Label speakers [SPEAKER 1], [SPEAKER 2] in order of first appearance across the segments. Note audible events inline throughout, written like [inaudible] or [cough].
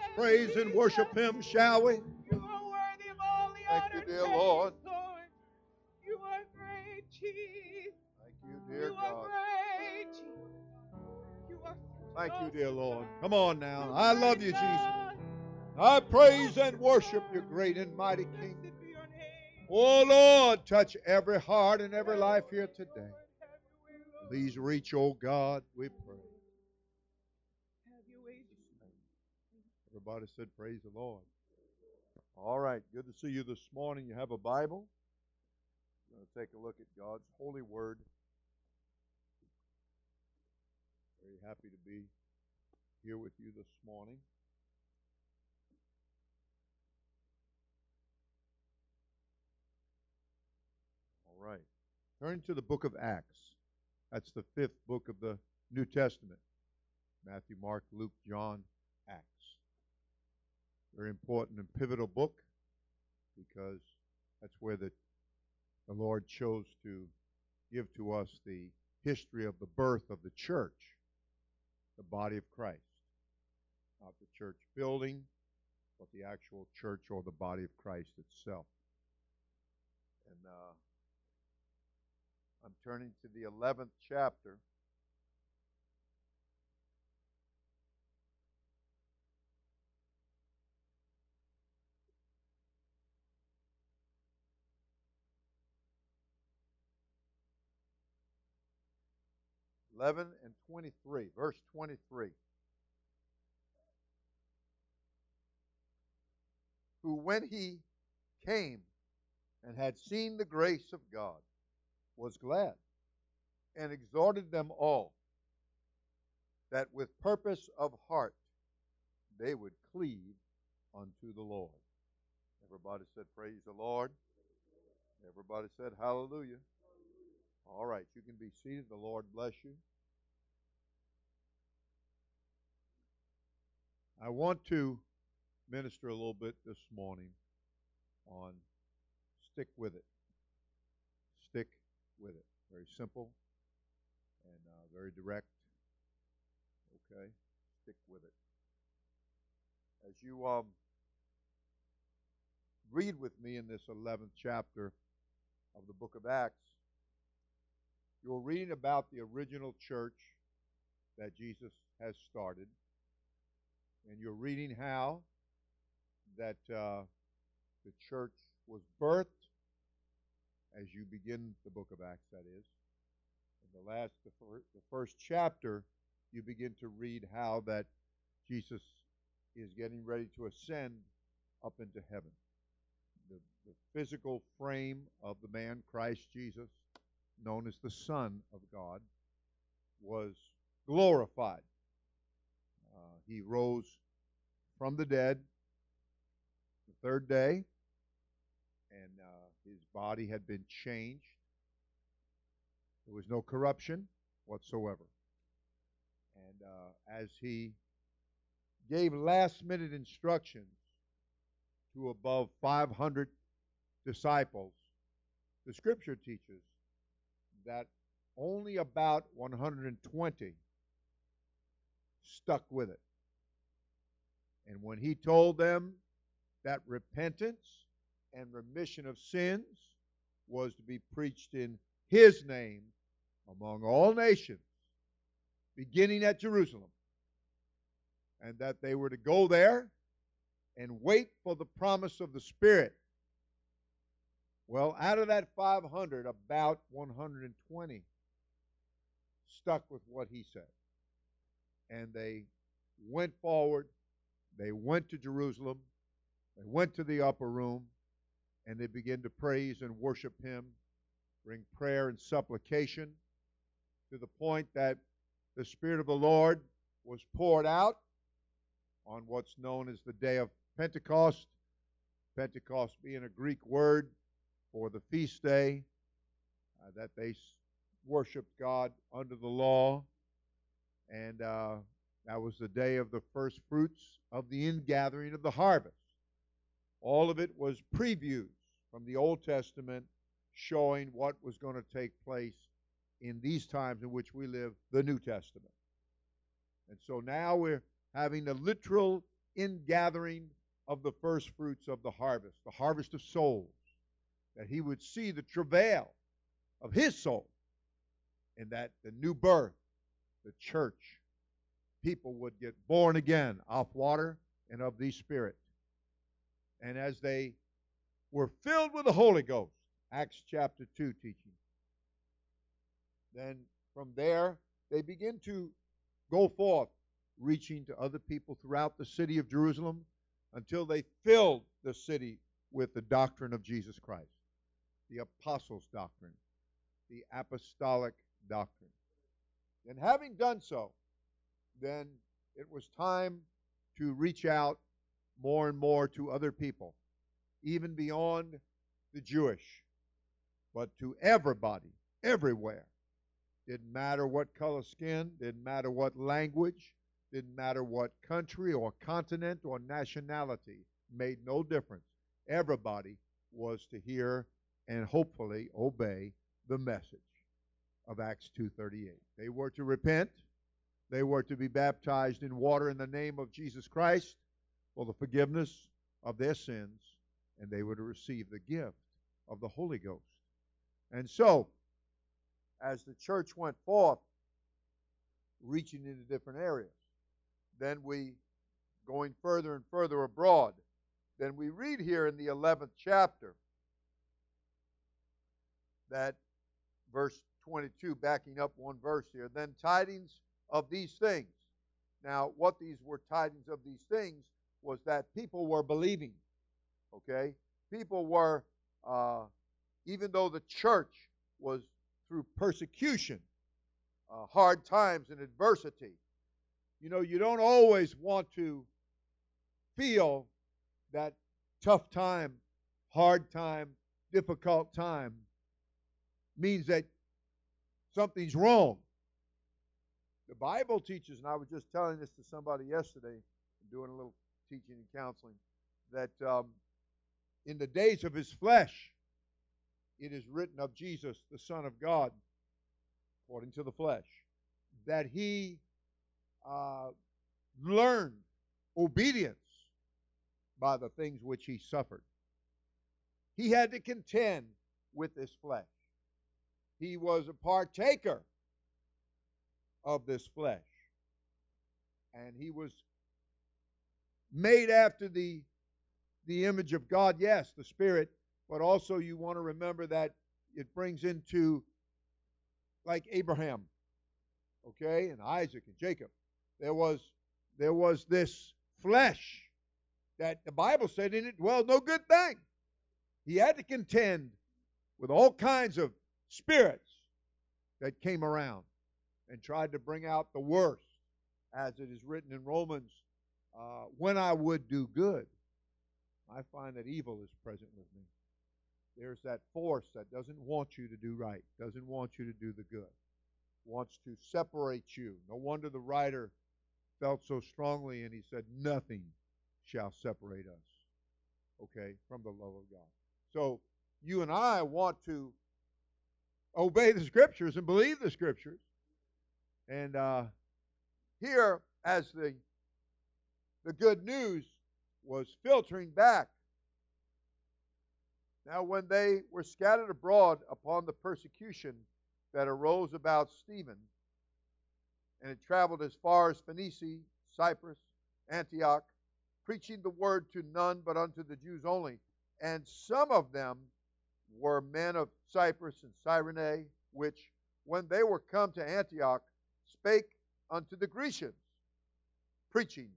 [SPEAKER 1] Let's praise and worship Him, shall we?
[SPEAKER 2] You are worthy of all the
[SPEAKER 1] Thank
[SPEAKER 2] honor
[SPEAKER 1] you, dear
[SPEAKER 2] praise,
[SPEAKER 1] Lord.
[SPEAKER 2] You are great, Jesus.
[SPEAKER 1] Thank you, dear
[SPEAKER 2] you are
[SPEAKER 1] God.
[SPEAKER 2] great, You are
[SPEAKER 1] Thank you, dear Lord. Come on now. I love you, Jesus. I praise and worship your great and mighty King.
[SPEAKER 2] Blessed be your name.
[SPEAKER 1] Oh Lord, touch every heart and every life here today.
[SPEAKER 2] Lord, have your way, Lord.
[SPEAKER 1] Please reach, oh God, we pray. Everybody said, Praise the Lord. All right, good to see you this morning. You have a Bible? Going to take a look at God's holy word. Very happy to be here with you this morning. All right. Turn to the book of Acts. That's the fifth book of the New Testament Matthew, Mark, Luke, John. Very important and pivotal book because that's where the, the Lord chose to give to us the history of the birth of the church, the body of Christ. Not the church building, but the actual church or the body of Christ itself. And uh, I'm turning to the 11th chapter. Eleven and twenty-three, verse twenty-three. Who, when he came and had seen the grace of God, was glad and exhorted them all that with purpose of heart they would cleave unto the Lord. Everybody said, Praise the Lord. Everybody said, Hallelujah. All right, you can be seated. The Lord bless you. I want to minister a little bit this morning on stick with it. Stick with it. Very simple and uh, very direct. Okay? Stick with it. As you um, read with me in this 11th chapter of the book of Acts, you're reading about the original church that Jesus has started. And you're reading how that uh, the church was birthed as you begin the book of Acts, that is. In the last, the, fir- the first chapter, you begin to read how that Jesus is getting ready to ascend up into heaven. The, the physical frame of the man, Christ Jesus, known as the Son of God, was glorified. He rose from the dead the third day, and uh, his body had been changed. There was no corruption whatsoever. And uh, as he gave last minute instructions to above 500 disciples, the scripture teaches that only about 120 stuck with it. And when he told them that repentance and remission of sins was to be preached in his name among all nations, beginning at Jerusalem, and that they were to go there and wait for the promise of the Spirit. Well, out of that 500, about 120 stuck with what he said. And they went forward, they went to Jerusalem, they went to the upper room, and they began to praise and worship him, bring prayer and supplication to the point that the Spirit of the Lord was poured out on what's known as the day of Pentecost. Pentecost being a Greek word for the feast day uh, that they worshiped God under the law. And uh, that was the day of the first fruits of the ingathering of the harvest. All of it was previews from the Old Testament showing what was going to take place in these times in which we live, the New Testament. And so now we're having a literal ingathering of the first fruits of the harvest, the harvest of souls, that he would see the travail of his soul, and that the new birth, the church, people would get born again off water and of the Spirit. And as they were filled with the Holy Ghost, Acts chapter 2 teaching, then from there they begin to go forth, reaching to other people throughout the city of Jerusalem until they filled the city with the doctrine of Jesus Christ, the apostles' doctrine, the apostolic doctrine. And having done so, then it was time to reach out more and more to other people, even beyond the Jewish, but to everybody, everywhere. Didn't matter what color skin, didn't matter what language, didn't matter what country or continent or nationality, made no difference. Everybody was to hear and hopefully obey the message of Acts 2:38. They were to repent, they were to be baptized in water in the name of Jesus Christ for the forgiveness of their sins, and they were to receive the gift of the Holy Ghost. And so, as the church went forth, reaching into different areas, then we, going further and further abroad, then we read here in the 11th chapter that verse 22, backing up one verse here, then tidings of these things. Now, what these were tidings of these things was that people were believing. Okay? People were, uh, even though the church was through persecution, uh, hard times, and adversity, you know, you don't always want to feel that tough time, hard time, difficult time means that something's wrong. The Bible teaches, and I was just telling this to somebody yesterday, doing a little teaching and counseling, that um, in the days of his flesh, it is written of Jesus, the Son of God, according to the flesh, that he uh, learned obedience by the things which he suffered. He had to contend with his flesh. He was a partaker of this flesh. And he was made after the, the image of God, yes, the Spirit, but also you want to remember that it brings into like Abraham, okay, and Isaac and Jacob. There was there was this flesh that the Bible said in it dwelled no good thing. He had to contend with all kinds of spirits that came around and tried to bring out the worst, as it is written in Romans, uh, when I would do good, I find that evil is present with me. There's that force that doesn't want you to do right, doesn't want you to do the good, wants to separate you. No wonder the writer felt so strongly and he said, Nothing shall separate us, okay, from the love of God. So you and I want to obey the scriptures and believe the scriptures. And uh, here, as the the good news was filtering back. Now, when they were scattered abroad upon the persecution that arose about Stephen, and it traveled as far as Phoenicia, Cyprus, Antioch, preaching the word to none but unto the Jews only. And some of them were men of Cyprus and Cyrene, which, when they were come to Antioch, spake unto the Grecians, preaching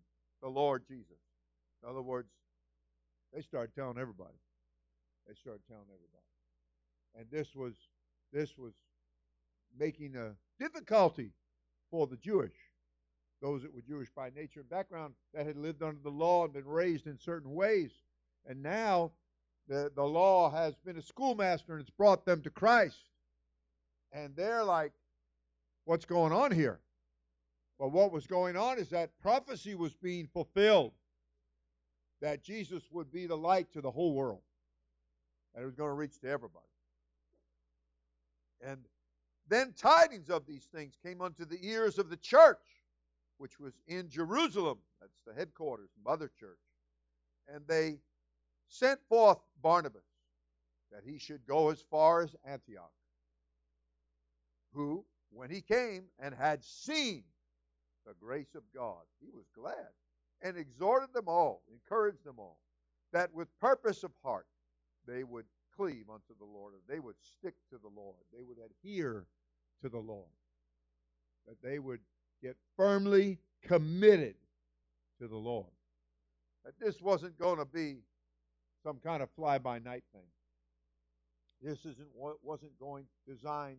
[SPEAKER 1] the Lord Jesus. In other words, they started telling everybody. They started telling everybody. And this was this was making a difficulty for the Jewish, those that were Jewish by nature and background, that had lived under the law and been raised in certain ways. And now the, the law has been a schoolmaster and it's brought them to Christ. And they're like, what's going on here? Well, what was going on is that prophecy was being fulfilled that Jesus would be the light to the whole world, and it was going to reach to everybody. And then tidings of these things came unto the ears of the church, which was in Jerusalem. That's the headquarters, Mother Church. And they sent forth Barnabas that he should go as far as Antioch, who, when he came and had seen the grace of God, he was glad and exhorted them all, encouraged them all, that with purpose of heart they would cleave unto the Lord, they would stick to the Lord, they would adhere to the Lord, that they would get firmly committed to the Lord. That this wasn't going to be some kind of fly by night thing. This isn't wasn't going designed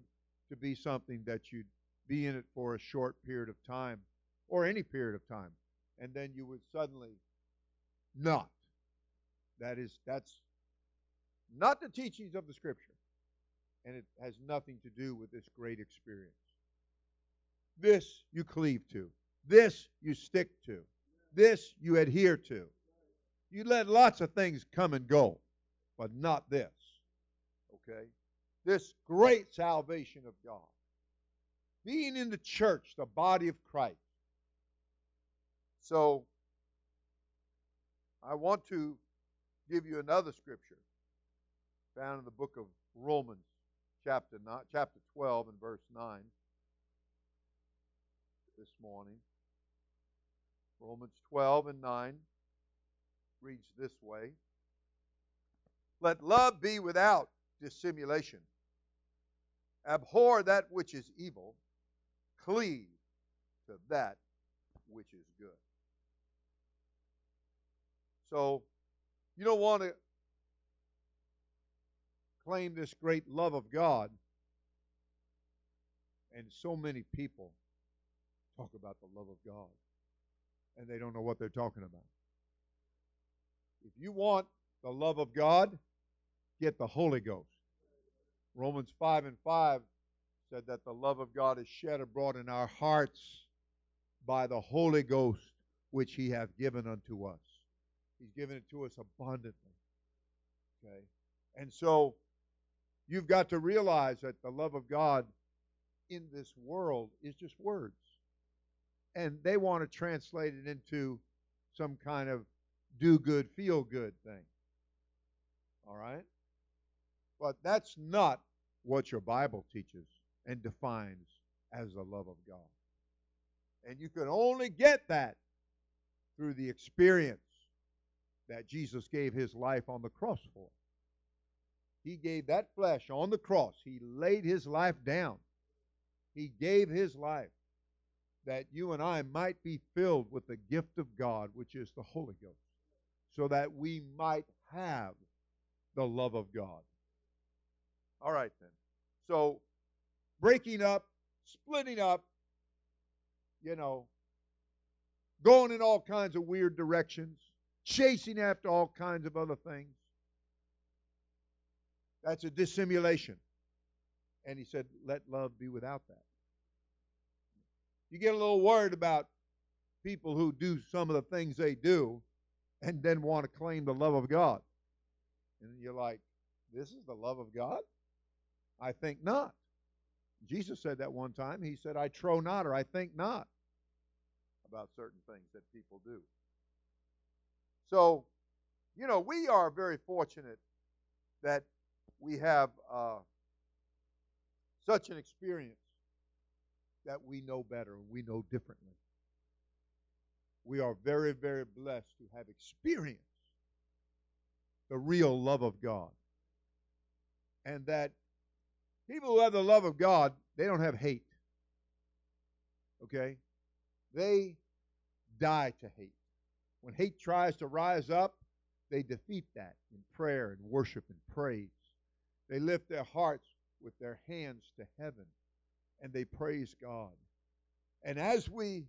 [SPEAKER 1] to be something that you'd be in it for a short period of time or any period of time and then you would suddenly not. That is that's not the teachings of the scripture. And it has nothing to do with this great experience. This you cleave to. This you stick to. This you adhere to. You let lots of things come and go, but not this. Okay? This great salvation of God. Being in the church, the body of Christ. So, I want to give you another scripture found in the book of Romans, chapter, 9, chapter 12 and verse 9 this morning. Romans 12 and 9 reads this way Let love be without dissimulation. Abhor that which is evil, cleave to that which is good. So, you don't want to claim this great love of God, and so many people talk about the love of God, and they don't know what they're talking about. If you want the love of God, get the Holy Ghost. Romans 5 and 5 said that the love of God is shed abroad in our hearts by the Holy Ghost which he hath given unto us. He's given it to us abundantly. Okay? And so you've got to realize that the love of God in this world is just words. And they want to translate it into some kind of do good, feel good thing. All right? But that's not what your Bible teaches and defines as the love of God. And you can only get that through the experience that Jesus gave his life on the cross for. He gave that flesh on the cross. He laid his life down. He gave his life that you and I might be filled with the gift of God, which is the Holy Ghost, so that we might have the love of God. All right, then. So, breaking up, splitting up, you know, going in all kinds of weird directions, chasing after all kinds of other things. That's a dissimulation. And he said, let love be without that. You get a little worried about people who do some of the things they do and then want to claim the love of God. And you're like, this is the love of God? I think not. Jesus said that one time. He said, I trow not or I think not about certain things that people do. So, you know, we are very fortunate that we have uh, such an experience that we know better and we know differently. We are very, very blessed to have experienced the real love of God. And that people who have the love of God, they don't have hate. Okay? They die to hate. When hate tries to rise up, they defeat that in prayer and worship and praise. They lift their hearts with their hands to heaven and they praise God. And as we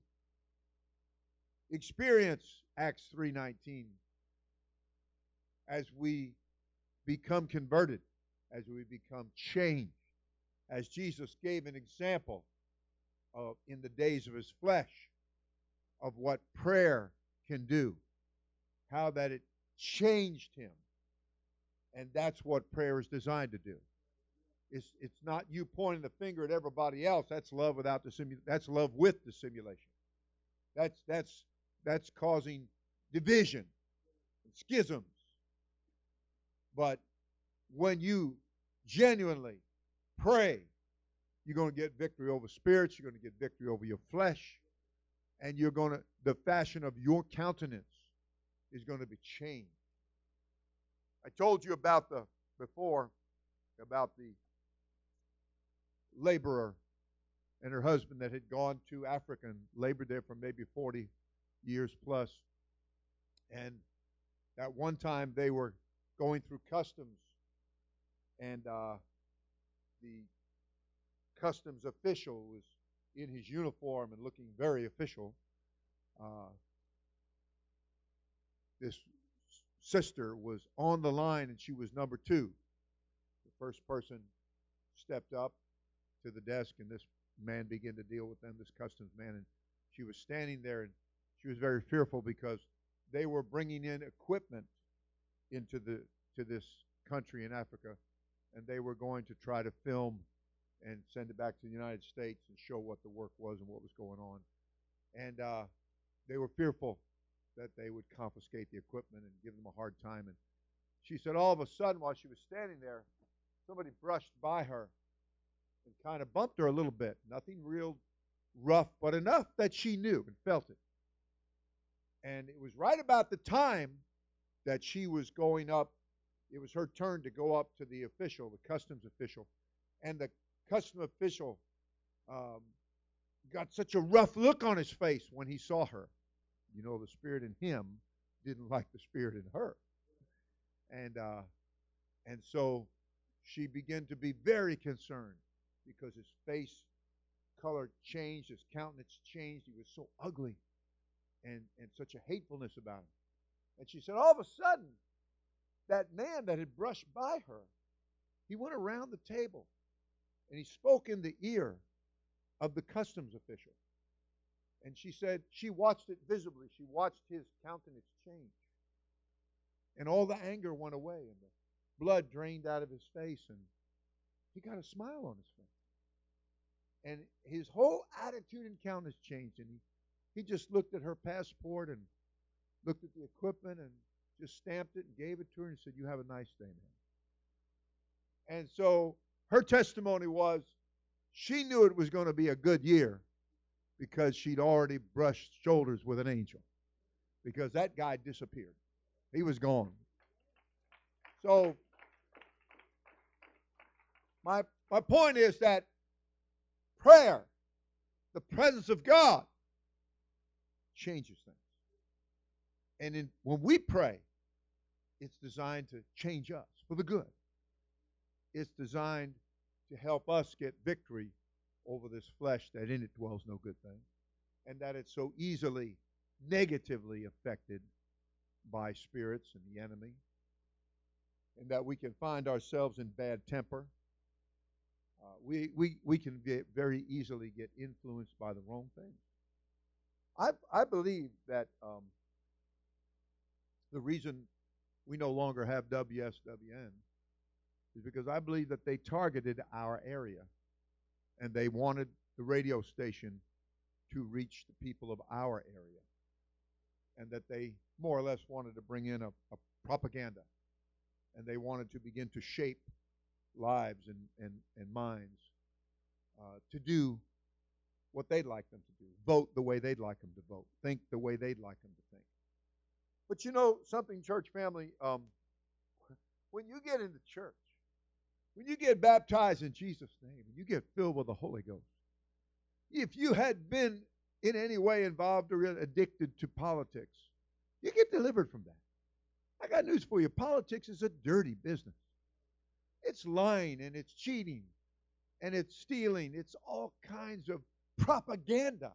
[SPEAKER 1] experience Acts 3:19 as we become converted, as we become changed, as Jesus gave an example of in the days of his flesh of what prayer can do, how that it changed him. And that's what prayer is designed to do. It's, it's not you pointing the finger at everybody else. That's love without simu- that's love with the simulation. That's that's that's causing division, and schisms. But when you genuinely pray, you're going to get victory over spirits, you're going to get victory over your flesh, and you're going to the fashion of your countenance is going to be changed. I told you about the before about the laborer and her husband that had gone to Africa and labored there for maybe 40 years plus. And at one time they were going through customs, and uh, the customs official was in his uniform and looking very official. Uh, this sister was on the line and she was number two. The first person stepped up to the desk and this man began to deal with them, this customs man, and she was standing there and she was very fearful because they were bringing in equipment into the to this country in Africa, and they were going to try to film and send it back to the United States and show what the work was and what was going on. And uh, they were fearful that they would confiscate the equipment and give them a hard time. And she said, all of a sudden, while she was standing there, somebody brushed by her and kind of bumped her a little bit. Nothing real rough, but enough that she knew and felt it. And it was right about the time that she was going up, it was her turn to go up to the official, the customs official. And the custom official um, got such a rough look on his face when he saw her. You know, the spirit in him didn't like the spirit in her. And uh, and so she began to be very concerned because his face color changed, his countenance changed. He was so ugly and, and such a hatefulness about him. And she said, all of a sudden, that man that had brushed by her, he went around the table and he spoke in the ear of the customs official. And she said she watched it visibly. She watched his countenance change. And all the anger went away and the blood drained out of his face and he got a smile on his face. And his whole attitude and countenance changed and he, he just looked at her passport and looked at the equipment and just stamped it and gave it to her and said, You have a nice day now. And so her testimony was she knew it was going to be a good year because she'd already brushed shoulders with an angel because that guy disappeared. He was gone. So my my point is that prayer, the presence of God changes things. And in, when we pray, it's designed to change us for the good. It's designed to help us get victory over this flesh that in it dwells no good thing, and that it's so easily negatively affected by spirits and the enemy, and that we can find ourselves in bad temper. Uh, we, we, we can get very easily get influenced by the wrong things. I, I believe that um, the reason we no longer have WSWN is because I believe that they targeted our area and they wanted the radio station to reach the people of our area and that they more or less wanted to bring in a, a propaganda and they wanted to begin to shape lives and, and, and minds uh, to do what they'd like them to do, vote the way they'd like them to vote, think the way they'd like them to think. But you know something, church family, um, when you get into church, when you get baptized in Jesus' name you get filled with the Holy Ghost, if you had been in any way involved or addicted to politics, you get delivered from that. I got news for you. Politics is a dirty business. It's lying and it's cheating and it's stealing. It's all kinds of propaganda.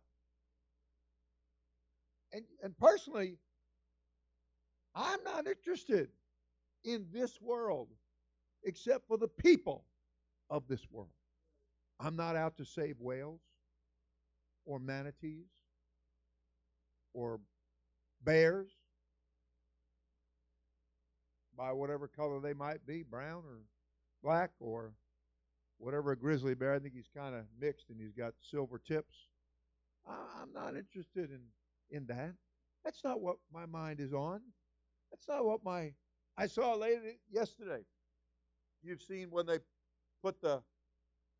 [SPEAKER 1] And, and personally, I'm not interested in this world except for the people of this world. I'm not out to save whales or manatees or bears by whatever color they might be brown or black or whatever a grizzly bear. I think he's kind of mixed and he's got silver tips. I'm not interested in in that. That's not what my mind is on. That's not what my. I saw a lady yesterday. You've seen when they put the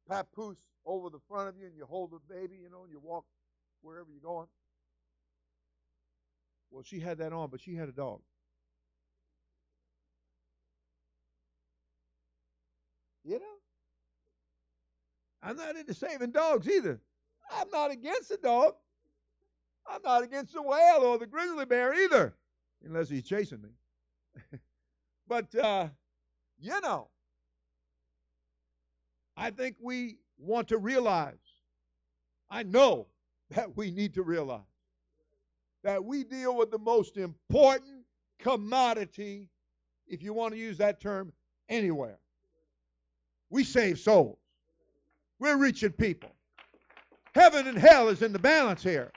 [SPEAKER 1] papoose over the front of you and you hold the baby, you know, and you walk wherever you're going. Well, she had that on, but she had a dog. You know? I'm not into saving dogs either. I'm not against the dog. I'm not against the whale or the grizzly bear either, unless he's chasing me. [laughs] but, uh, you know, I think we want to realize, I know [laughs] that we need to realize that we deal with the most important commodity, if you want to use that term, anywhere. We save souls. We're reaching people. Heaven and hell is in the balance here.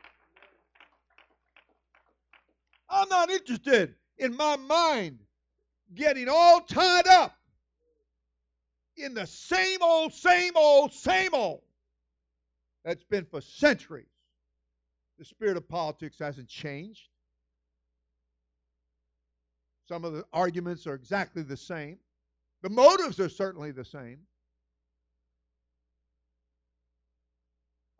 [SPEAKER 1] I'm not interested in my mind getting all tied up in the same old, same old, same old that's been for centuries. The spirit of politics hasn't changed. Some of the arguments are exactly the same. The motives are certainly the same.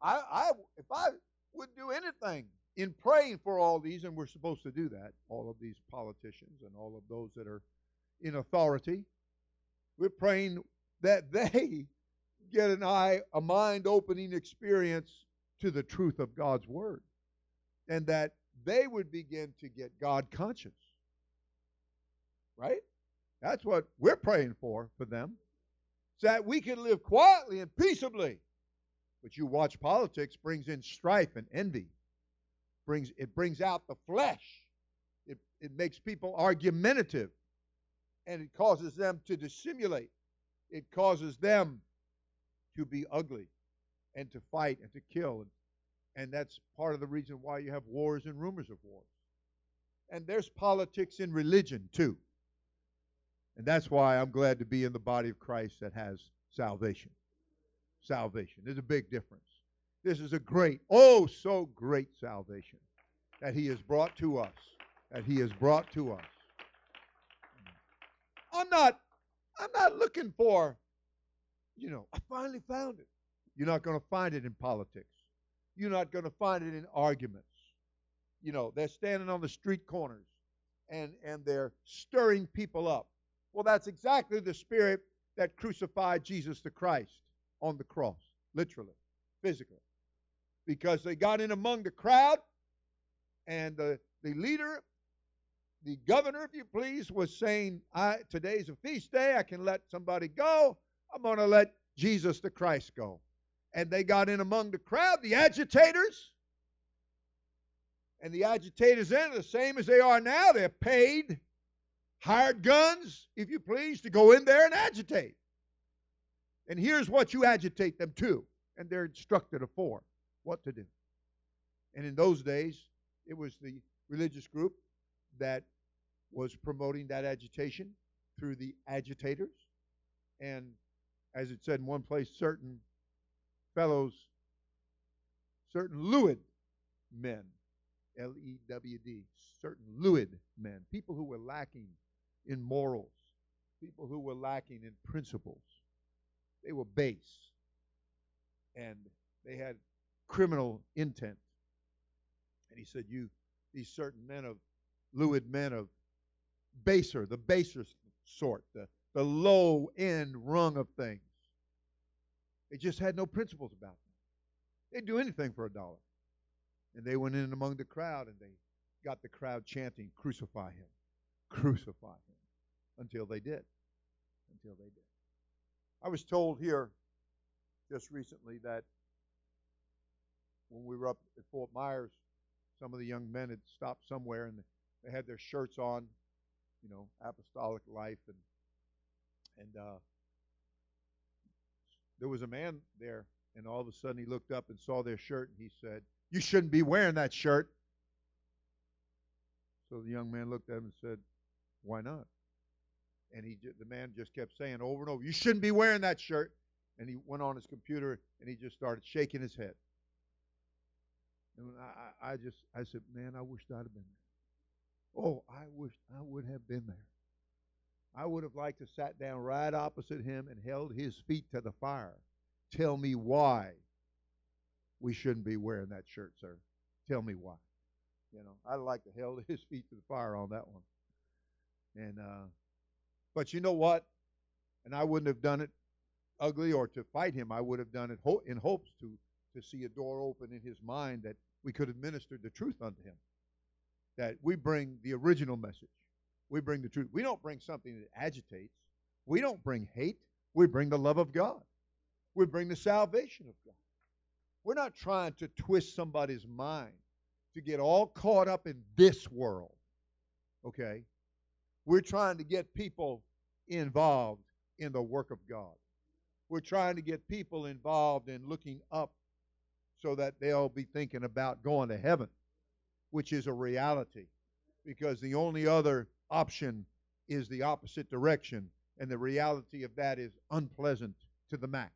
[SPEAKER 1] I, I, if I would do anything in praying for all these, and we're supposed to do that, all of these politicians and all of those that are in authority, we're praying that [laughs] they get an eye, a mind opening experience to the truth of God's Word. And that they would begin to get God conscious. Right? That's what we're praying for for them. So that we can live quietly and peaceably. But you watch politics brings in strife and envy. Brings it brings out the flesh. It it makes people argumentative. And it causes them to dissimulate it causes them to be ugly and to fight and to kill. And, and that's part of the reason why you have wars and rumors of wars. And there's politics in religion too. And that's why I'm glad to be in the body of Christ that has salvation. Salvation. There's a big difference. This is a great, oh, so great salvation that He has brought to us. That He has brought to us. I'm not I'm not looking for, you know, I finally found it. You're not going to find it in politics. You're not going to find it in arguments. You know, they're standing on the street corners and, and they're stirring people up. Well, that's exactly the spirit that crucified Jesus the Christ on the cross, literally, physically. Because they got in among the crowd, and the, the leader the governor, if you please, was saying, I, Today's a feast day. I can let somebody go. I'm going to let Jesus the Christ go. And they got in among the crowd, the agitators. And the agitators then are the same as they are now. They're paid, hired guns, if you please, to go in there and agitate. And here's what you agitate them to. And they're instructed for what to do. And in those days, it was the religious group that was promoting that agitation through the agitators. And as it said in one place, certain fellows, certain lewd men, L E W D, certain lewd men, people who were lacking in morals, people who were lacking in principles. They were base and they had criminal intent. And he said, You, these certain men of lewd men of baser, the baser sort, the, the low end rung of things. They just had no principles about them. They'd do anything for a dollar. And they went in among the crowd and they got the crowd chanting, Crucify him, crucify him, until they did. Until they did. I was told here just recently that when we were up at Fort Myers, some of the young men had stopped somewhere and they had their shirts on you know, apostolic life and and uh, there was a man there and all of a sudden he looked up and saw their shirt and he said, "You shouldn't be wearing that shirt." So the young man looked at him and said, "Why not?" And he the man just kept saying over and over, "You shouldn't be wearing that shirt." And he went on his computer and he just started shaking his head. And I, I just, I said, man, I wished I'd have been there. Oh, I wish I would have been there. I would have liked to sat down right opposite him and held his feet to the fire. Tell me why we shouldn't be wearing that shirt, sir. Tell me why. You know, I'd like to held [laughs] his feet to the fire on that one. And uh, but you know what? And I wouldn't have done it ugly or to fight him. I would have done it ho- in hopes to to see a door open in his mind that we could administer the truth unto him. That we bring the original message. We bring the truth. We don't bring something that agitates. We don't bring hate. We bring the love of God. We bring the salvation of God. We're not trying to twist somebody's mind to get all caught up in this world. Okay? We're trying to get people involved in the work of God. We're trying to get people involved in looking up so that they'll be thinking about going to heaven, which is a reality. Because the only other option is the opposite direction, and the reality of that is unpleasant to the max.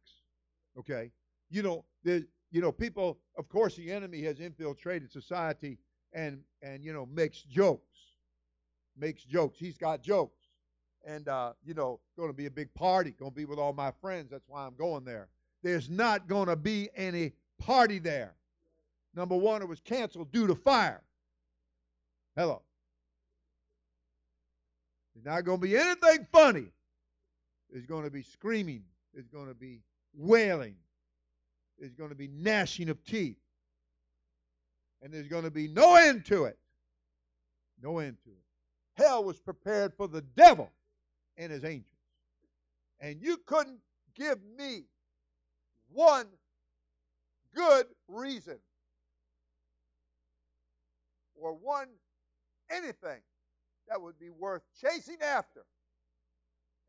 [SPEAKER 1] Okay? You know, the you know, people of course the enemy has infiltrated society and and you know makes jokes. Makes jokes. He's got jokes. And uh, you know, going to be a big party, going to be with all my friends. That's why I'm going there. There's not going to be any party there. Number one, it was canceled due to fire. Hello. There's not going to be anything funny. There's going to be screaming. There's going to be wailing. There's going to be gnashing of teeth. And there's going to be no end to it. No end to it. Hell was prepared for the devil and his angels. And you couldn't give me one good reason or one anything that would be worth chasing after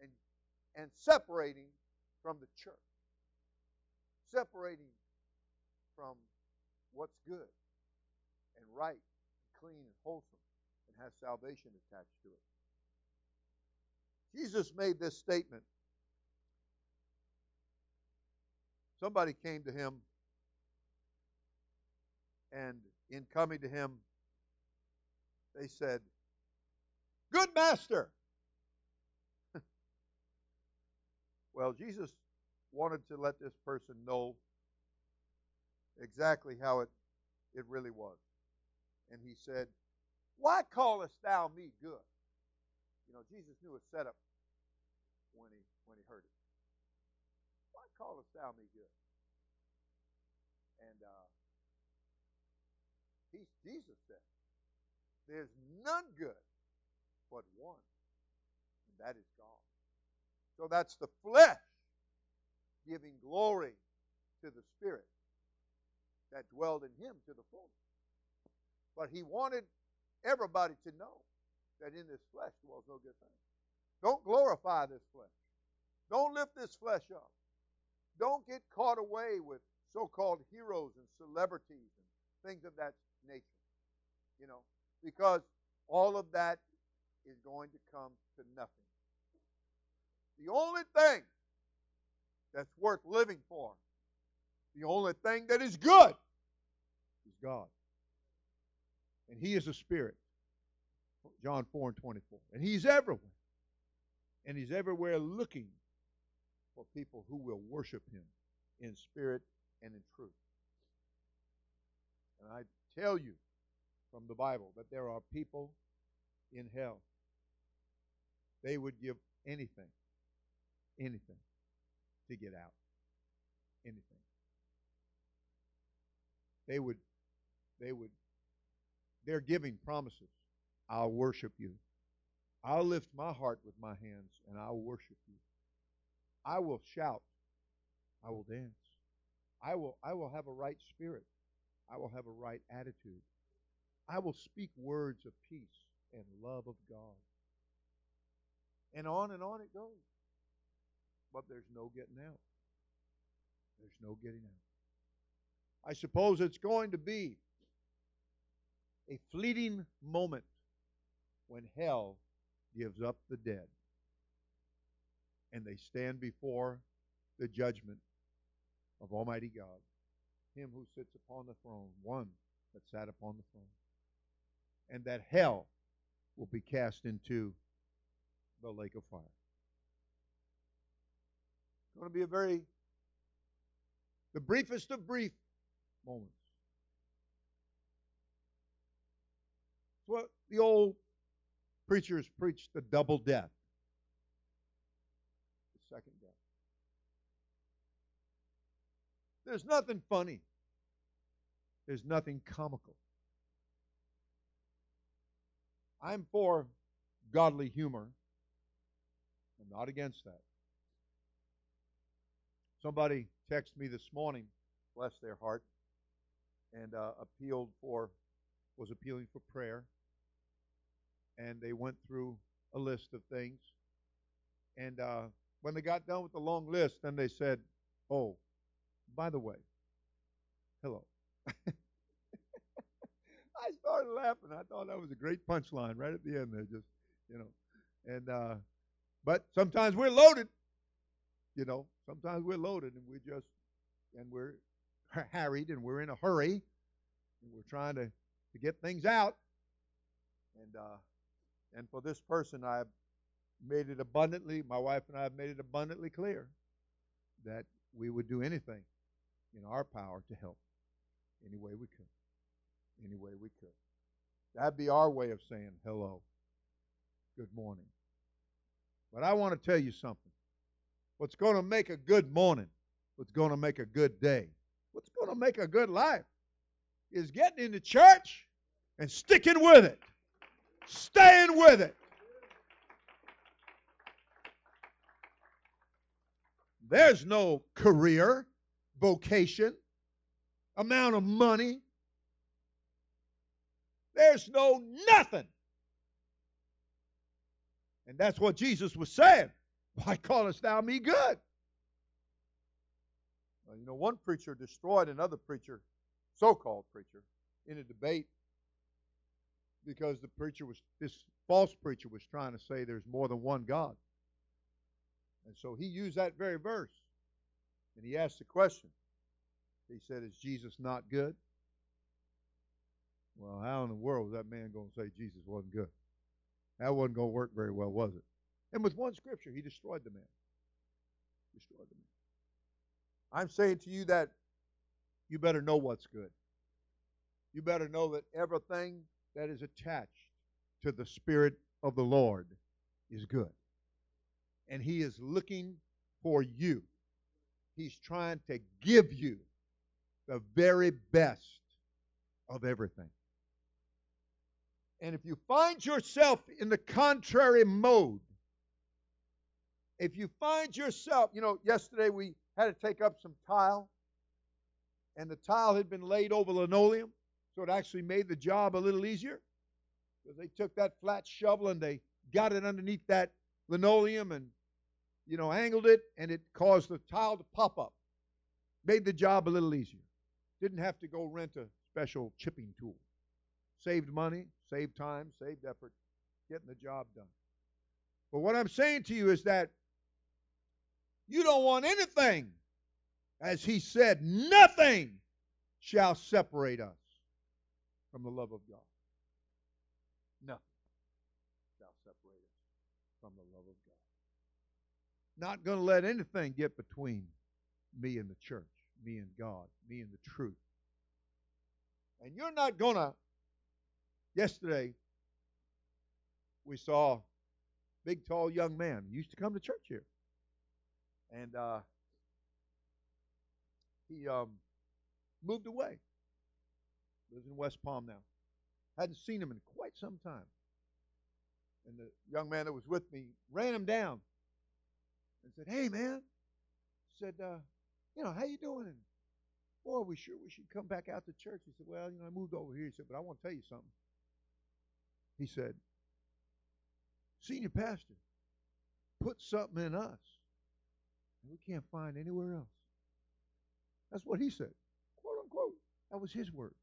[SPEAKER 1] and, and separating from the church, separating from what's good and right and clean and wholesome and has salvation attached to it. Jesus made this statement. Somebody came to him, and in coming to him, they said, Good master. [laughs] well, Jesus wanted to let this person know exactly how it, it really was. And he said, Why callest thou me good? You know, Jesus knew a setup when he when he heard it. Why callest thou me good? And uh, Jesus said, There's none good but one, and that is God. So that's the flesh giving glory to the Spirit that dwelled in him to the fullness. But he wanted everybody to know that in this flesh dwells no good thing. Don't glorify this flesh. Don't lift this flesh up. Don't get caught away with so called heroes and celebrities and things of that nature. You know, because all of that is going to come to nothing. The only thing that's worth living for, the only thing that is good, is God. And He is a spirit. John 4 and 24. And He's everywhere. And He's everywhere looking for people who will worship Him in spirit and in truth. And I tell you from the Bible that there are people in hell. They would give anything, anything to get out. Anything. They would, they would, they're giving promises. I'll worship you. I'll lift my heart with my hands and I'll worship you. I will shout. I will dance. I will I will have a right spirit. I will have a right attitude. I will speak words of peace and love of God. And on and on it goes. But there's no getting out. There's no getting out. I suppose it's going to be a fleeting moment when hell gives up the dead and they stand before the judgment of Almighty God, Him who sits upon the throne, one that sat upon the throne. And that hell will be cast into the lake of fire. It's going to be a very, the briefest of brief moments. It's what the old preachers preached the double death, the second death. There's nothing funny. There's nothing comical. I'm for godly humor. I'm not against that. Somebody texted me this morning, bless their heart, and uh, appealed for, was appealing for prayer. And they went through a list of things. And uh, when they got done with the long list, then they said, Oh, by the way, hello. [laughs] I started laughing. I thought that was a great punchline right at the end there, just you know. And uh, but sometimes we're loaded, you know. Sometimes we're loaded and we're just and we're harried and we're in a hurry and we're trying to to get things out. And uh, and for this person, I have made it abundantly. My wife and I have made it abundantly clear that we would do anything in our power to help any way we could. Any way we could. That'd be our way of saying hello. Good morning. But I want to tell you something. What's going to make a good morning, what's going to make a good day, what's going to make a good life is getting into church and sticking with it, staying with it. There's no career, vocation, amount of money. There's no nothing. And that's what Jesus was saying. Why callest thou me good? Well, you know, one preacher destroyed another preacher, so called preacher, in a debate because the preacher was, this false preacher was trying to say there's more than one God. And so he used that very verse. And he asked the question. He said, Is Jesus not good? Well, how in the world was that man going to say Jesus wasn't good? That wasn't going to work very well, was it? And with one scripture, he destroyed the man. Destroyed the man. I'm saying to you that you better know what's good. You better know that everything that is attached to the Spirit of the Lord is good. And He is looking for you. He's trying to give you the very best of everything. And if you find yourself in the contrary mode, if you find yourself, you know, yesterday we had to take up some tile, and the tile had been laid over linoleum, so it actually made the job a little easier. So they took that flat shovel and they got it underneath that linoleum and, you know, angled it, and it caused the tile to pop up. Made the job a little easier. Didn't have to go rent a special chipping tool. Saved money, saved time, saved effort, getting the job done. But what I'm saying to you is that you don't want anything. As he said, nothing shall separate us from the love of God. Nothing shall separate us from the love of God. Not going to let anything get between me and the church, me and God, me and the truth. And you're not going to. Yesterday, we saw a big, tall young man. He used to come to church here. And uh, he um, moved away. Lives in West Palm now. Hadn't seen him in quite some time. And the young man that was with me ran him down and said, "Hey, man," said, uh, "You know, how you doing?" And boy, we sure we should come back out to church. He said, "Well, you know, I moved over here." He said, "But I want to tell you something." He said, "Senior pastor, put something in us we can't find anywhere else. That's what he said, quote unquote. That was his words.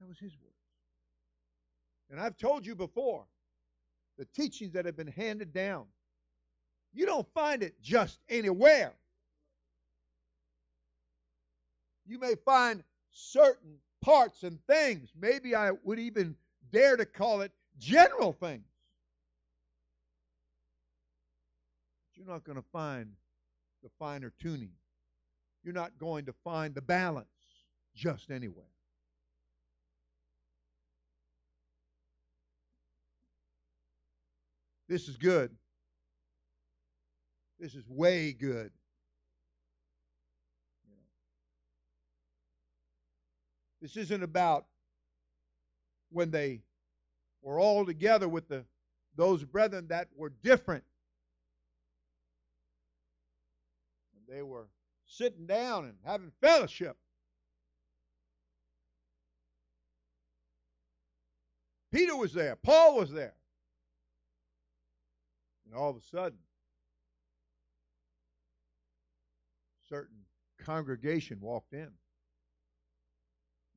[SPEAKER 1] That was his words. And I've told you before the teachings that have been handed down, you don't find it just anywhere. You may find certain parts and things. Maybe I would even dare to call it general things. But you're not going to find the finer tuning. You're not going to find the balance just anywhere. This is good. This is way good. This isn't about when they were all together with the those brethren that were different. And they were sitting down and having fellowship. Peter was there, Paul was there. And all of a sudden, certain congregation walked in.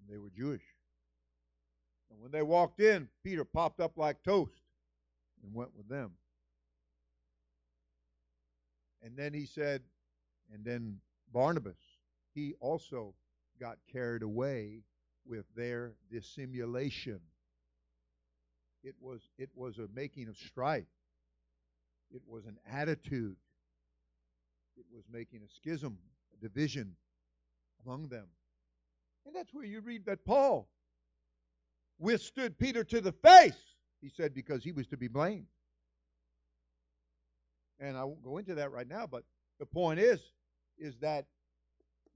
[SPEAKER 1] They were Jewish. And when they walked in, Peter popped up like toast and went with them. And then he said, and then Barnabas, he also got carried away with their dissimulation. It was it was a making of strife. It was an attitude. It was making a schism, a division among them. And that's where you read that Paul withstood Peter to the face. He said because he was to be blamed. And I won't go into that right now, but the point is, is that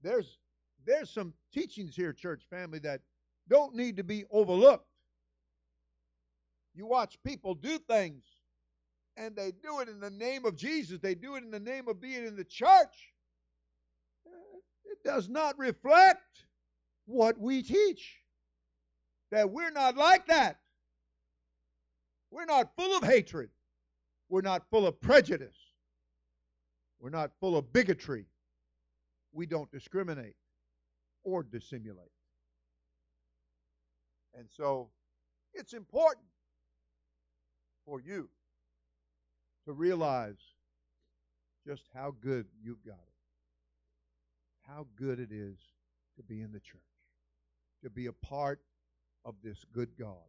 [SPEAKER 1] there's there's some teachings here, church family, that don't need to be overlooked. You watch people do things, and they do it in the name of Jesus. They do it in the name of being in the church. It does not reflect what we teach. That we're not like that. We're not full of hatred. We're not full of prejudice. We're not full of bigotry. We don't discriminate or dissimulate. And so it's important for you to realize just how good you've got it, how good it is to be in the church to be a part of this good God.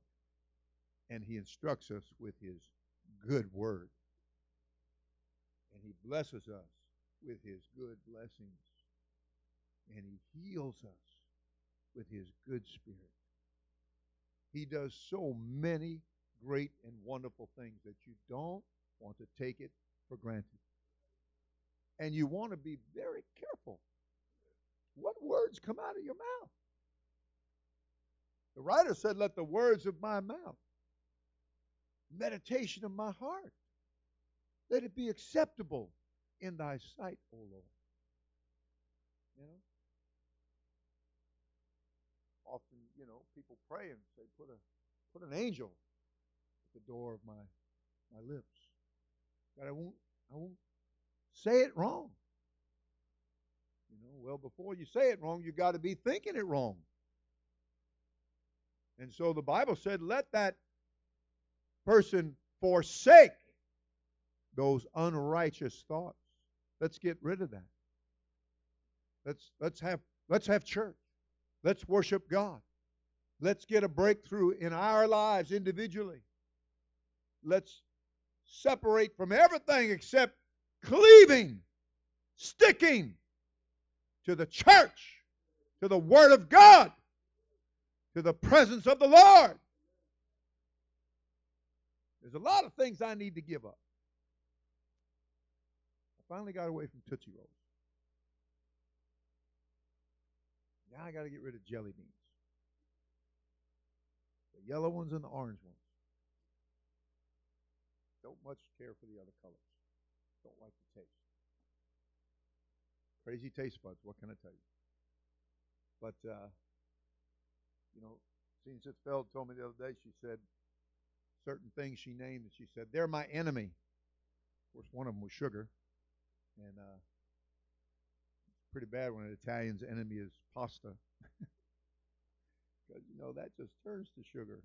[SPEAKER 1] And He instructs us with His good word. And He blesses us with His good blessings. And He heals us with His good spirit. He does so many great and wonderful things that you don't want to take it for granted. And you want to be very careful what words come out of your mouth. The writer said, Let the words of my mouth, meditation of my heart, let it be acceptable in thy sight, O Lord. You know? Often, you know, people pray and say, put a put an angel at the door of my my lips. That I won't I won't say it wrong. You know, well before you say it wrong, you got to be thinking it wrong. And so the Bible said, let that person forsake those unrighteous thoughts. Let's get rid of that. Let's let's have let's have church. Let's worship God. Let's get a breakthrough in our lives individually. Let's separate from everything except cleaving, sticking to the church, to the Word of God to the presence of the Lord. There's a lot of things I need to give up. I finally got away from Tootsie Rolls. Now I got to get rid of jelly beans. The yellow ones and the orange ones. Don't much care for the other colors. Don't like the taste. Crazy taste buds, what can I tell you? But uh, you know, Jean Sitzfeld told me the other day, she said certain things she named, and she said, they're my enemy. Of course, one of them was sugar. And uh, it's pretty bad when an Italian's enemy is pasta. [laughs] Because, you know, that just turns to sugar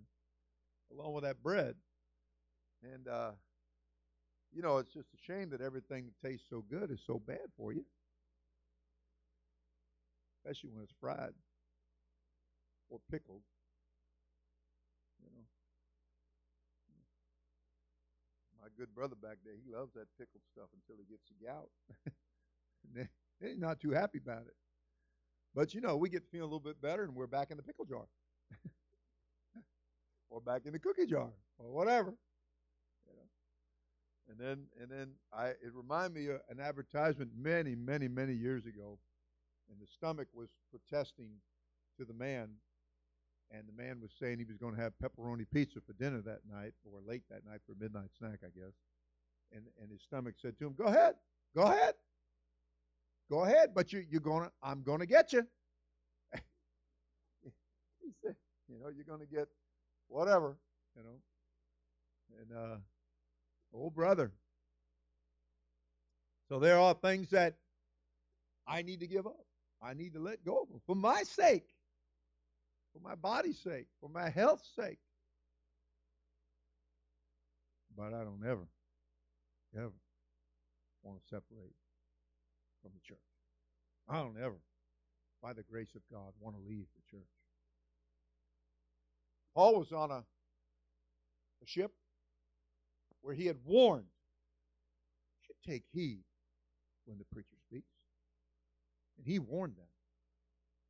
[SPEAKER 1] along with that bread. And, uh, you know, it's just a shame that everything that tastes so good is so bad for you, especially when it's fried. Or pickled. You know. My good brother back there, he loves that pickled stuff until he gets the gout. [laughs] he's not too happy about it. But you know, we get to feel a little bit better and we're back in the pickle jar. [laughs] or back in the cookie jar or whatever. You know. And then and then I it reminded me of an advertisement many, many, many years ago. And the stomach was protesting to the man and the man was saying he was going to have pepperoni pizza for dinner that night or late that night for a midnight snack, I guess. And and his stomach said to him, "Go ahead, go ahead, go ahead, but you you're gonna I'm gonna get you." [laughs] he said, "You know, you're gonna get whatever, you know." And uh, oh brother, so there are things that I need to give up. I need to let go of them for my sake for my body's sake, for my health's sake. But I don't ever, ever want to separate from the church. I don't ever, by the grace of God, want to leave the church. Paul was on a, a ship where he had warned, should take heed when the preacher speaks. And he warned them.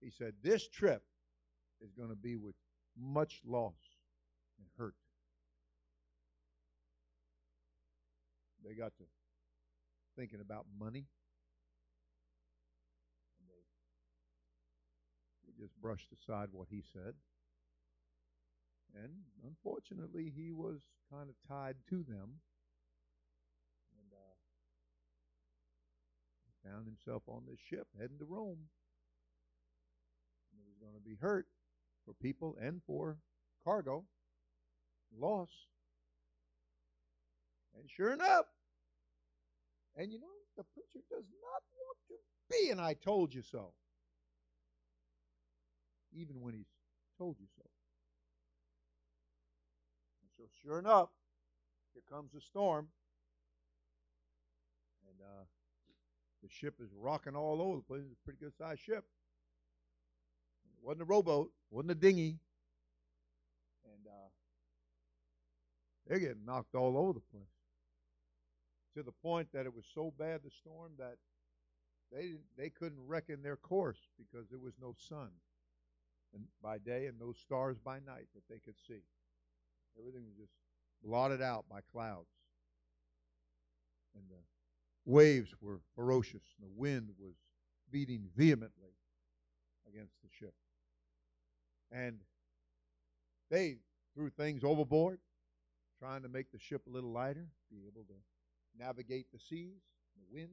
[SPEAKER 1] He said, This trip is going to be with much loss and hurt. They got to thinking about money. And they, they just brushed aside what he said. And unfortunately, he was kind of tied to them. And uh, found himself on this ship heading to Rome. And he was going to be hurt for people and for cargo loss. And sure enough, and you know, the preacher does not want to be, and I told you so. Even when he's told you so. And so, sure enough, here comes a storm. And uh, the ship is rocking all over the place. It's a pretty good sized ship wasn't a rowboat, wasn't a dinghy, and uh, they're getting knocked all over the place. To the point that it was so bad the storm that they they couldn't reckon their course because there was no sun and by day and no stars by night that they could see. Everything was just blotted out by clouds. And the waves were ferocious, and the wind was beating vehemently against the ship. And they threw things overboard, trying to make the ship a little lighter, be able to navigate the seas, the wind.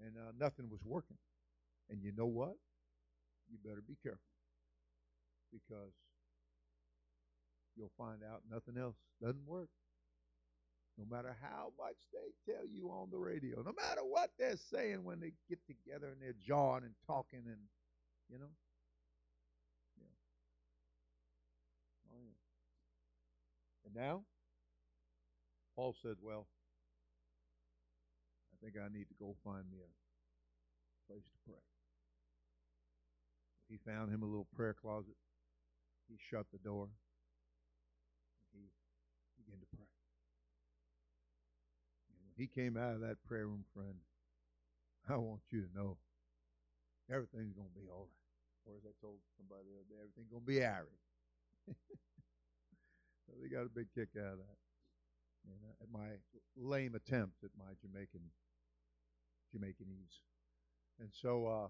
[SPEAKER 1] And uh, nothing was working. And you know what? You better be careful because you'll find out nothing else doesn't work. No matter how much they tell you on the radio, no matter what they're saying when they get together and they're jawing and talking and, you know, And now, Paul said, Well, I think I need to go find me a place to pray. He found him a little prayer closet. He shut the door. He began to pray. And when he came out of that prayer room, friend, I want you to know everything's going to be all right. Or as I told somebody the other day, everything's going to be irie. [laughs] So they got a big kick out of that. And uh, at my lame attempt at my Jamaican Jamaicanese. And so uh,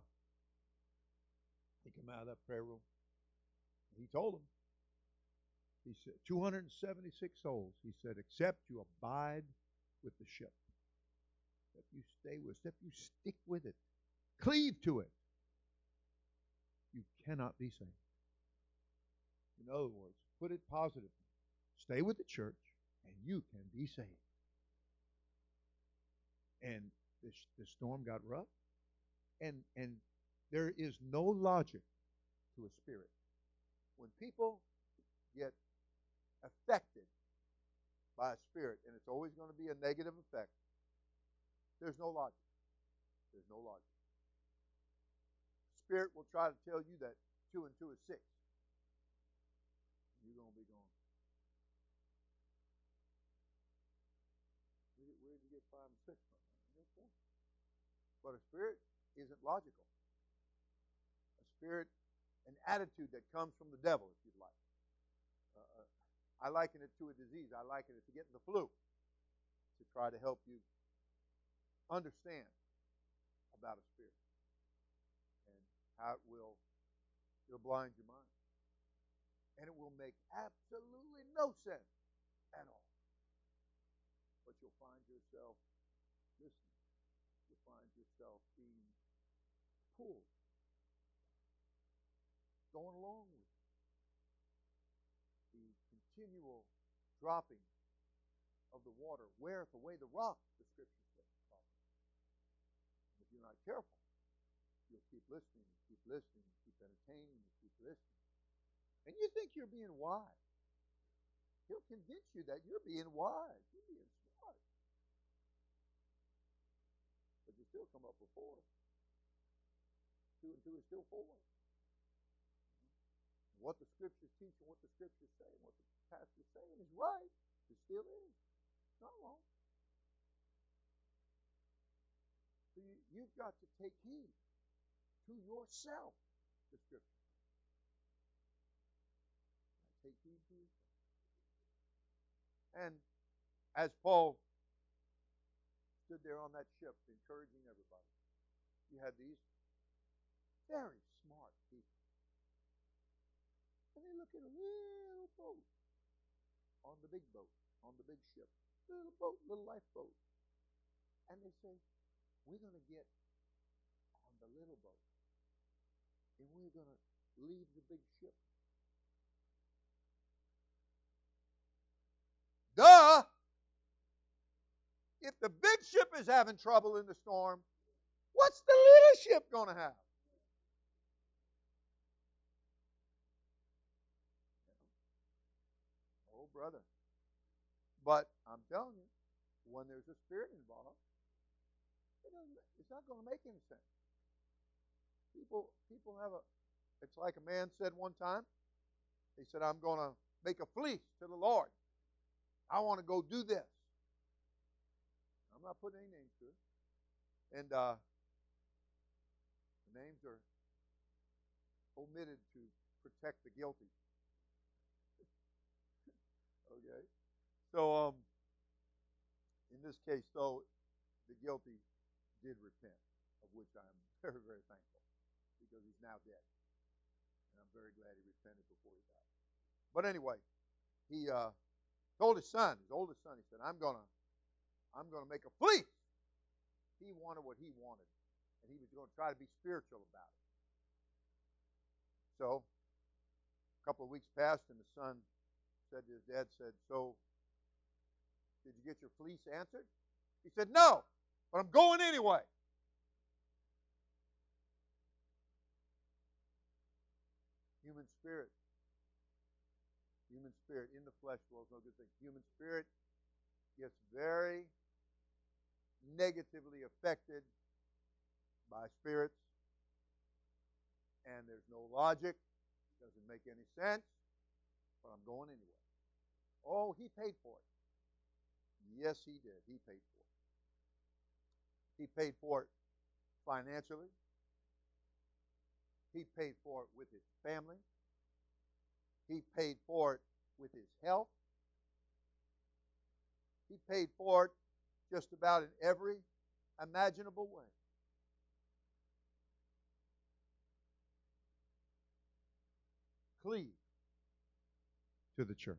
[SPEAKER 1] came out of that prayer room. He told them, he said, 276 souls. He said, except you abide with the ship. Except you stay with, except you stick with it, cleave to it, you cannot be saved. In other words, put it positively. Stay with the church, and you can be saved. And the, the storm got rough, and and there is no logic to a spirit. When people get affected by a spirit, and it's always going to be a negative effect, there's no logic. There's no logic. Spirit will try to tell you that two and two is six. You're going to be going. Where did, where did you get five and six from? But a spirit isn't logical. A spirit, an attitude that comes from the devil, if you'd like. Uh, uh, I liken it to a disease. I liken it to getting the flu to try to help you understand about a spirit and how it will it'll blind your mind. And it will make absolutely no sense at all. But you'll find yourself listening find yourself being pulled, going along with. The continual dropping of the water weareth away the rock, the scripture says. If you're not careful, you'll keep listening, keep listening, keep entertaining, keep listening. And you think you're being wise. He'll convince you that you're being wise. You're being still come up with four. Two and two is still four. What the scriptures teach and what the scriptures say and what the pastor's saying is right. It still is. It's not wrong. So you, you've got to take heed to yourself, the scripture. Take heed to yourself. And as Paul stood there on that ship encouraging everybody. You had these very smart people. And they look at a little boat on the big boat, on the big ship. Little boat, little lifeboat. And they say, We're going to get on the little boat. And we're going to leave the big ship. Duh! If the big ship is having trouble in the storm, what's the little ship going to have? Oh, brother. But I'm telling you, when there's a spirit involved, it's not going to make any sense. People, people have a. It's like a man said one time. He said, "I'm going to make a fleece to the Lord. I want to go do this." Not putting any names to it. And uh, the names are omitted to protect the guilty. [laughs] okay? So, um, in this case, though, the guilty did repent, of which I'm [laughs] very, very thankful because he's now dead. And I'm very glad he repented before he died. But anyway, he uh, told his son, his oldest son, he said, I'm going to I'm going to make a fleece. He wanted what he wanted, and he was going to try to be spiritual about it. So, a couple of weeks passed, and the son said to his dad, said, So, did you get your fleece answered? He said, No, but I'm going anyway. Human spirit. Human spirit in the flesh dwells no good thing. Human spirit gets very negatively affected by spirits, and there's no logic, It doesn't make any sense, but I'm going anyway. Oh, he paid for it. Yes, he did. He paid for it. He paid for it financially. He paid for it with his family. He paid for it with his health. He paid for it just about in every imaginable way. Cleave to the church.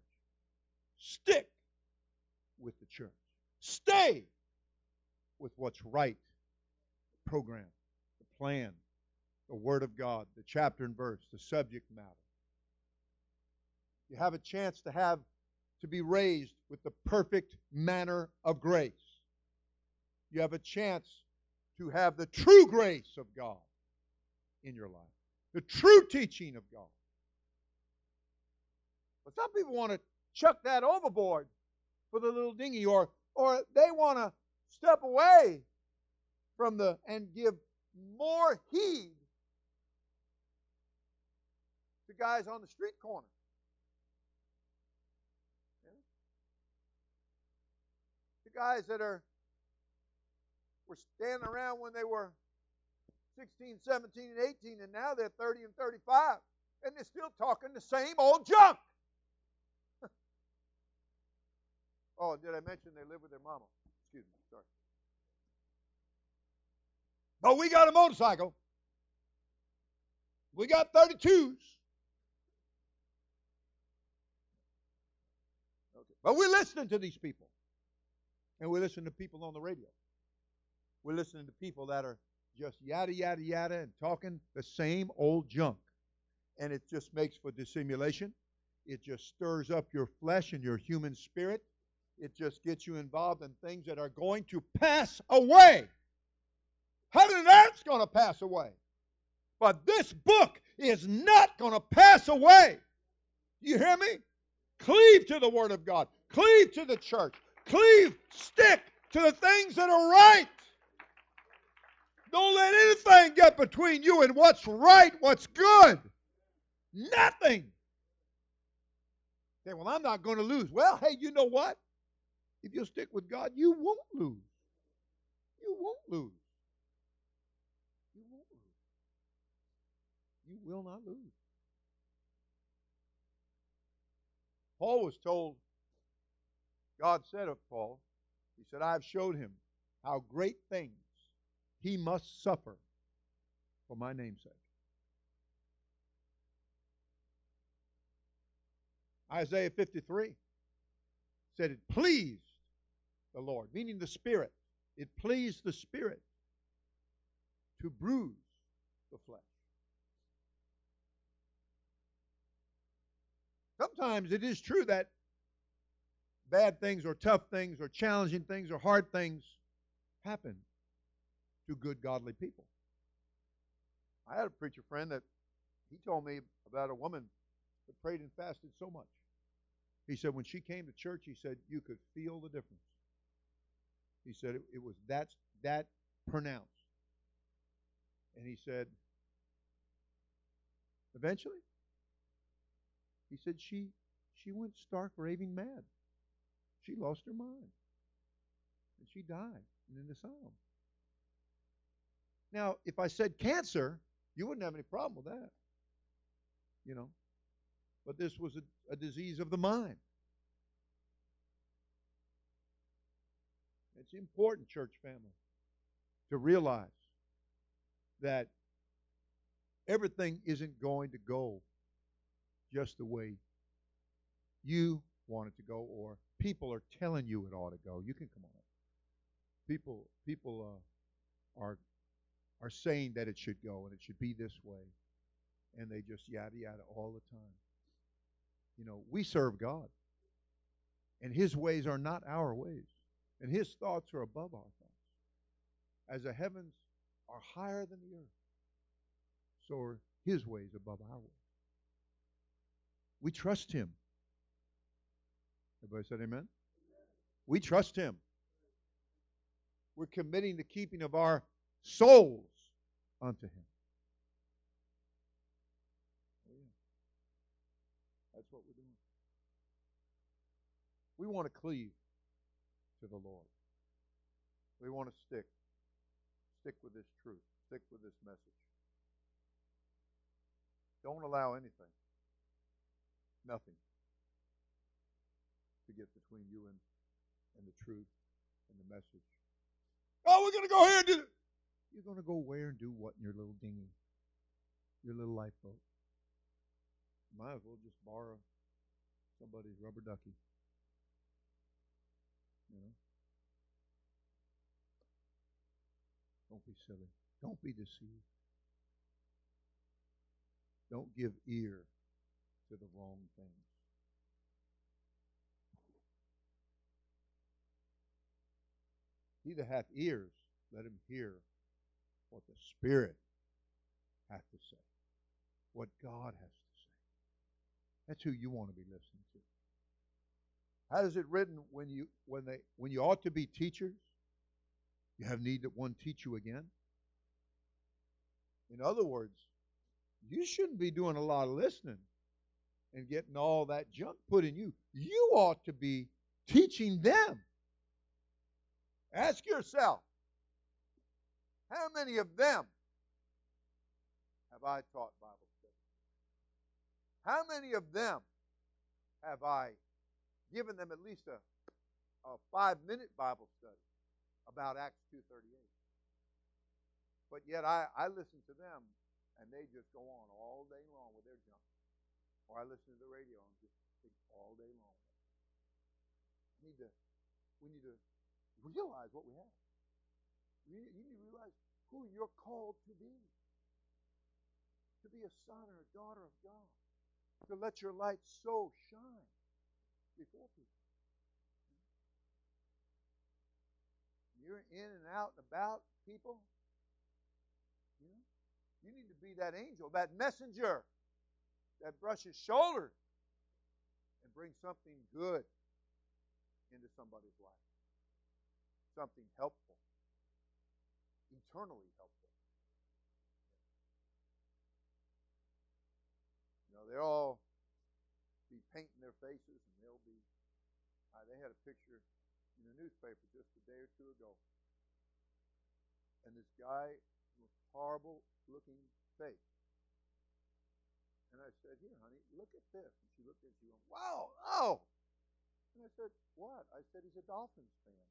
[SPEAKER 1] Stick with the church. Stay with what's right. The program, the plan, the Word of God, the chapter and verse, the subject matter. You have a chance to have to be raised with the perfect manner of grace you have a chance to have the true grace of God in your life, the true teaching of God. But some people want to chuck that overboard for the little dinghy, or or they want to step away from the and give more heed to guys on the street corner. To guys that are were standing around when they were 16, 17, and 18, and now they're 30 and 35, and they're still talking the same old junk. [laughs] oh, did I mention they live with their mama? Excuse me, sorry. But we got a motorcycle. We got 32s. Okay. But we're listening to these people. And we're listening to people on the radio. We're listening to people that are just yada, yada, yada, and talking the same old junk. And it just makes for dissimulation. It just stirs up your flesh and your human spirit. It just gets you involved in things that are going to pass away. Heaven and earth's going to pass away. But this book is not going to pass away. You hear me? Cleave to the Word of God. Cleave to the church. Cleave, stick to the things that are right. Don't let anything get between you and what's right, what's good. Nothing. Say, well, I'm not going to lose. Well, hey, you know what? If you stick with God, you won't lose. You won't lose. You won't lose. You will not lose. Paul was told, God said of Paul, He said, I have showed him how great things he must suffer for my name's sake. Isaiah 53 said it pleased the Lord, meaning the Spirit. It pleased the Spirit to bruise the flesh. Sometimes it is true that bad things or tough things or challenging things or hard things happen to good, godly people. I had a preacher friend that he told me about a woman that prayed and fasted so much. He said when she came to church, he said you could feel the difference. He said it, it was that that pronounced. And he said, eventually, he said she she went stark raving mad. She lost her mind. And she died in an asylum. Now, if I said cancer, you wouldn't have any problem with that. You know. But this was a, a disease of the mind. It's important, church family, to realize that everything isn't going to go just the way you want it to go or people are telling you it ought to go. You can come on. People people uh, are are saying that it should go and it should be this way. And they just yada yada all the time. You know, we serve God. And his ways are not our ways. And his thoughts are above our thoughts. As the heavens are higher than the earth, so are his ways above our ways. We trust him. Everybody said amen? We trust him. We're committing the keeping of our souls unto him. Oh, That's what we're doing. We want to cleave to the Lord. We want to stick. Stick with this truth. Stick with this message. Don't allow anything, nothing, to get between you and, and the truth and the message. Oh, we're going to go here and do it. You're going to go where and do what in your little dinghy, your little lifeboat? Might as well just borrow somebody's rubber ducky. You know? Don't be silly. Don't be deceived. Don't give ear to the wrong things. He that hath ears, let him hear what the Spirit has to say, what God has to say. That's who you want to be listening to. How is it written when you when they when you ought to be teachers? You have need that one teach you again. In other words, you shouldn't be doing a lot of listening and getting all that junk put in you. You ought to be teaching them. Ask yourself, how many of them have I taught Bible study? How many of them have I given them at least a, a five minute Bible study about Acts 2.38? But yet I, I listen to them and they just go on all day long with their junk. Or I listen to the radio and just all day long. We need to, we need to realize what we have. You need, to realize who you're called to be. To be a son or a daughter of God. To let your light so shine before people. You're in and out and about people. You know, you need to be that angel, that messenger that brushes shoulders and brings something good into somebody's life. Something helpful, eternally helpful. You know, they'll all be painting their faces and they'll be. Uh, they had a picture in the newspaper just a day or two ago. And this guy with horrible looking face. And I said, Here, honey, look at this. And she looked at it and she went, Wow, oh. And I said, What? I said, He's a Dolphins fan.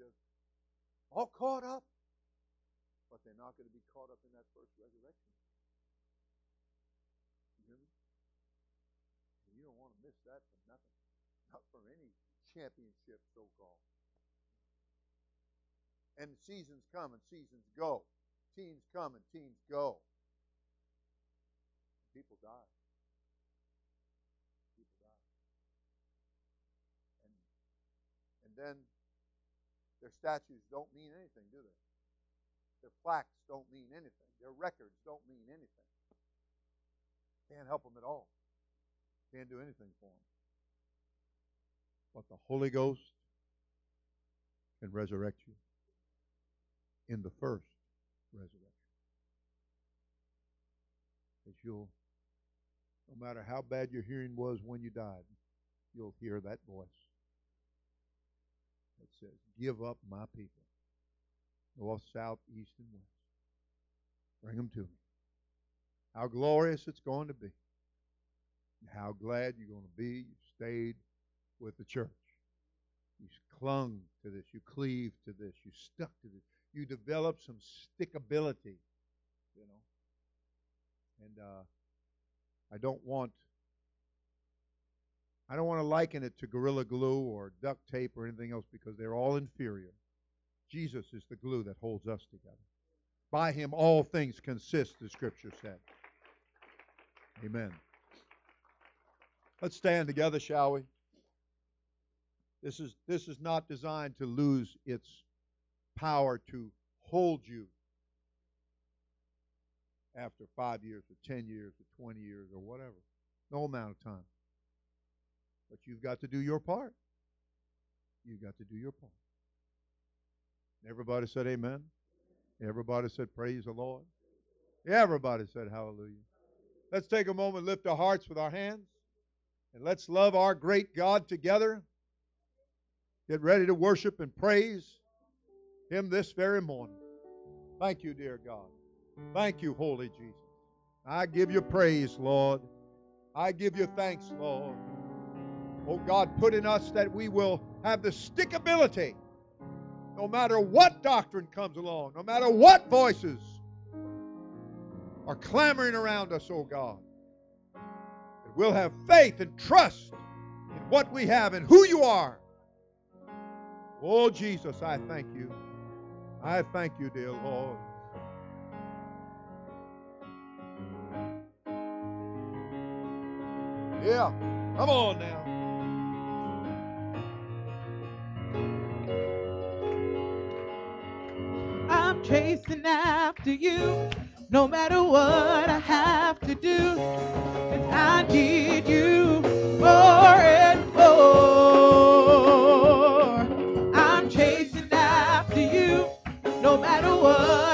[SPEAKER 1] Just all caught up, but they're not going to be caught up in that first resurrection. You hear me? And you don't want to miss that for nothing. Not for any championship, so called. And seasons come and seasons go. Teams come and teams go. People die. People die. And and then their statues don't mean anything, do they? Their plaques don't mean anything. Their records don't mean anything. Can't help them at all. Can't do anything for them. But the Holy Ghost can resurrect you in the first resurrection. That you'll, no matter how bad your hearing was when you died, you'll hear that voice that says, Give up my people, north, south, east, and west. Bring them to me. How glorious it's going to be. How glad you're going to be you stayed with the church. You clung to this. You cleaved to this. You stuck to this. You developed some stickability, you know. And uh, I don't want I don't want to liken it to gorilla glue or duct tape or anything else because they're all inferior. Jesus is the glue that holds us together. By him all things consist, the scripture said. Amen. Let's stand together, shall we? This is, this is not designed to lose its power to hold you after five years or ten years or 20 years or whatever. No amount of time. But you've got to do your part. You've got to do your part. Everybody said amen. Everybody said praise the Lord. Everybody said hallelujah. Let's take a moment, lift our hearts with our hands, and let's love our great God together. Get ready to worship and praise Him this very morning. Thank you, dear God. Thank you, Holy Jesus. I give you praise, Lord. I give you thanks, Lord. Oh God, put in us that we will have the stickability no matter what doctrine comes along, no matter what voices are clamoring around us, oh God. That we'll have faith and trust in what we have and who you are. Oh Jesus, I thank you. I thank you, dear Lord. Yeah, come on now.
[SPEAKER 2] chasing after you. No matter what I have to do, cause I need you more and more. I'm chasing after you, no matter what.